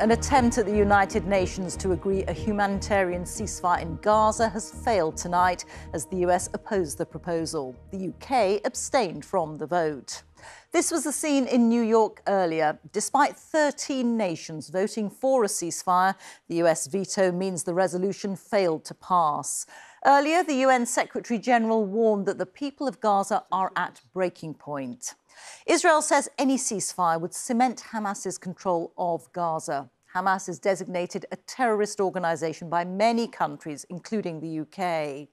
An attempt at the United Nations to agree a humanitarian ceasefire in Gaza has failed tonight as the US opposed the proposal. The UK abstained from the vote. This was the scene in New York earlier. Despite 13 nations voting for a ceasefire, the US veto means the resolution failed to pass. Earlier, the UN Secretary General warned that the people of Gaza are at breaking point. Israel says any ceasefire would cement Hamas's control of Gaza. Hamas is designated a terrorist organization by many countries, including the UK.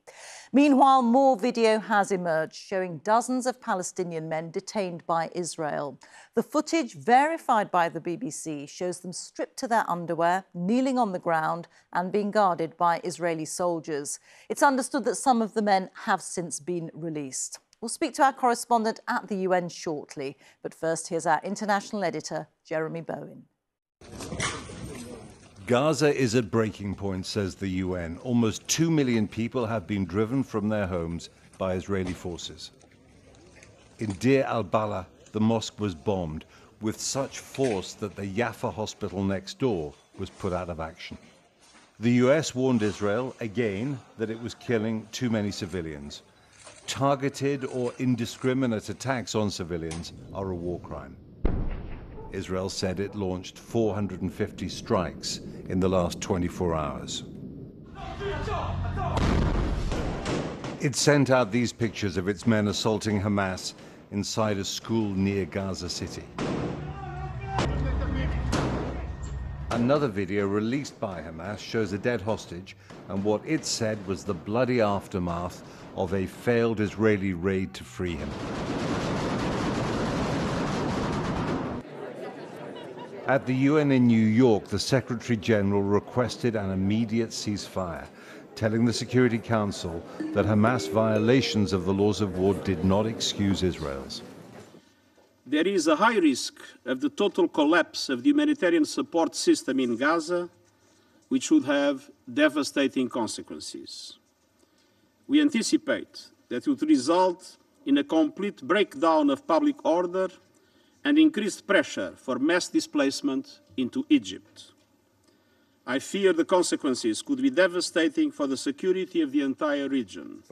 Meanwhile, more video has emerged showing dozens of Palestinian men detained by Israel. The footage, verified by the BBC, shows them stripped to their underwear, kneeling on the ground, and being guarded by Israeli soldiers. It's understood that some of the men have since been released. We'll speak to our correspondent at the UN shortly, but first, here's our international editor, Jeremy Bowen. Gaza is at breaking point, says the UN. Almost 2 million people have been driven from their homes by Israeli forces. In Deir al-Balah, the mosque was bombed with such force that the Yafa hospital next door was put out of action. The US warned Israel again that it was killing too many civilians targeted or indiscriminate attacks on civilians are a war crime. Israel said it launched 450 strikes in the last 24 hours. It sent out these pictures of its men assaulting Hamas inside a school near Gaza City. Another video released by Hamas shows a dead hostage and what it said was the bloody aftermath of a failed Israeli raid to free him. At the UN in New York, the Secretary General requested an immediate ceasefire, telling the Security Council that Hamas violations of the laws of war did not excuse Israel's. There is a high risk of the total collapse of the humanitarian support system in Gaza, which would have devastating consequences we anticipate that it would result in a complete breakdown of public order and increased pressure for mass displacement into Egypt. I fear the consequences could be devastating for the security of the entire region.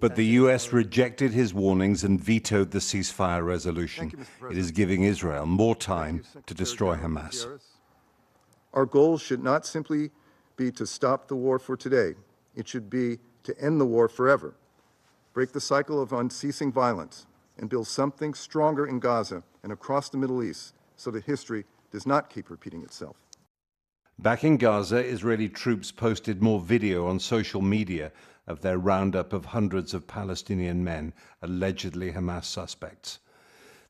But the U.S. rejected his warnings and vetoed the ceasefire resolution. You, it is giving Israel more time to destroy Hamas. Our goal should not simply be to stop the war for today. It should be to end the war forever, break the cycle of unceasing violence, and build something stronger in Gaza and across the Middle East so that history does not keep repeating itself. Back in Gaza, Israeli troops posted more video on social media of their roundup of hundreds of Palestinian men, allegedly Hamas suspects.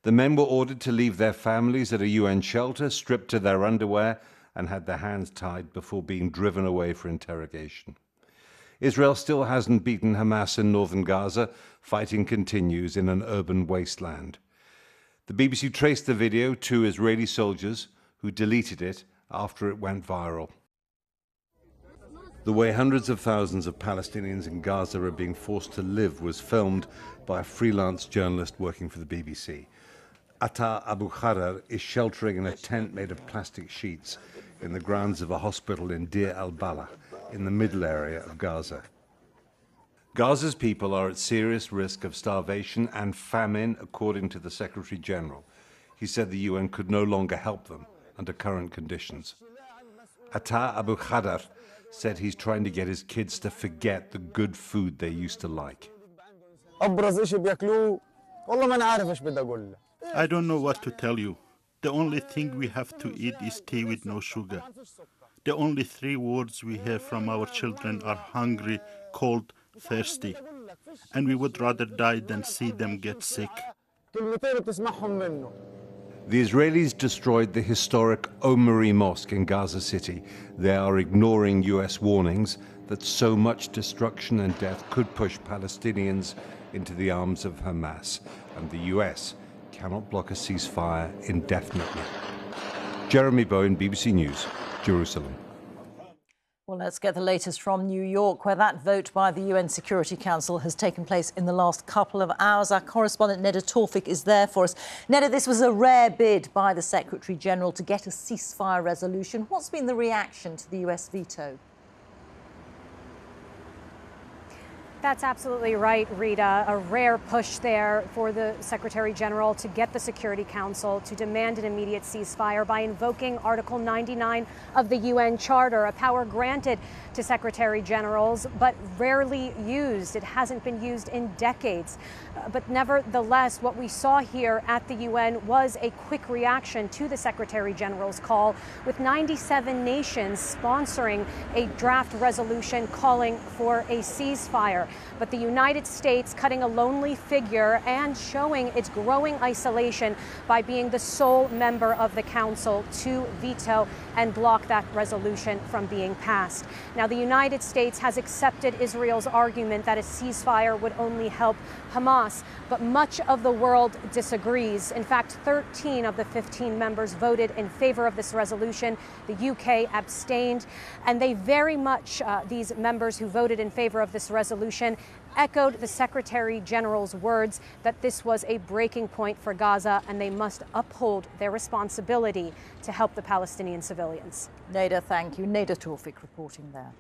The men were ordered to leave their families at a UN shelter, stripped to their underwear, and had their hands tied before being driven away for interrogation. Israel still hasn't beaten Hamas in northern Gaza. Fighting continues in an urban wasteland. The BBC traced the video to Israeli soldiers who deleted it after it went viral. The way hundreds of thousands of Palestinians in Gaza are being forced to live was filmed by a freelance journalist working for the BBC. Atta Abu Khader is sheltering in a tent made of plastic sheets in the grounds of a hospital in Deir al-Balah in the middle area of Gaza. Gaza's people are at serious risk of starvation and famine, according to the Secretary General. He said the UN could no longer help them under current conditions. Atta Abu Khader said he's trying to get his kids to forget the good food they used to like. I don't know what to tell you. The only thing we have to eat is tea with no sugar. The only three words we hear from our children are hungry, cold, thirsty. And we would rather die than see them get sick. The Israelis destroyed the historic Omari Mosque in Gaza City. They are ignoring US warnings that so much destruction and death could push Palestinians into the arms of Hamas, and the US cannot block a ceasefire indefinitely. Jeremy Bowen, BBC News. Jerusalem. Well, let's get the latest from New York, where that vote by the UN Security Council has taken place in the last couple of hours. Our correspondent Nada Tawfik is there for us. Nada, this was a rare bid by the Secretary General to get a ceasefire resolution. What's been the reaction to the US veto? That's absolutely right, Reeta. A rare push there for the Secretary General to get the Security Council to demand an immediate ceasefire by invoking Article 99 of the UN Charter, a power granted to Secretary Generals, but rarely used. It hasn't been used in decades. Uh, but nevertheless, what we saw here at the UN was a quick reaction to the Secretary General's call, with 97 nations sponsoring a draft resolution calling for a ceasefire. But the United States cutting a lonely figure and showing its growing isolation by being the sole member of the Council to veto and block that resolution from being passed. Now, the United States has accepted Israel's argument that a ceasefire would only help Hamas, but much of the world disagrees. In fact, 13 of the 15 members voted in favor of this resolution. The UK abstained, and they very much, uh, these members who voted in favor of this resolution, echoed the Secretary General's words that this was a breaking point for Gaza and they must uphold their responsibility to help the Palestinian civilians. Nada, thank you. Nada Tawfik reporting there.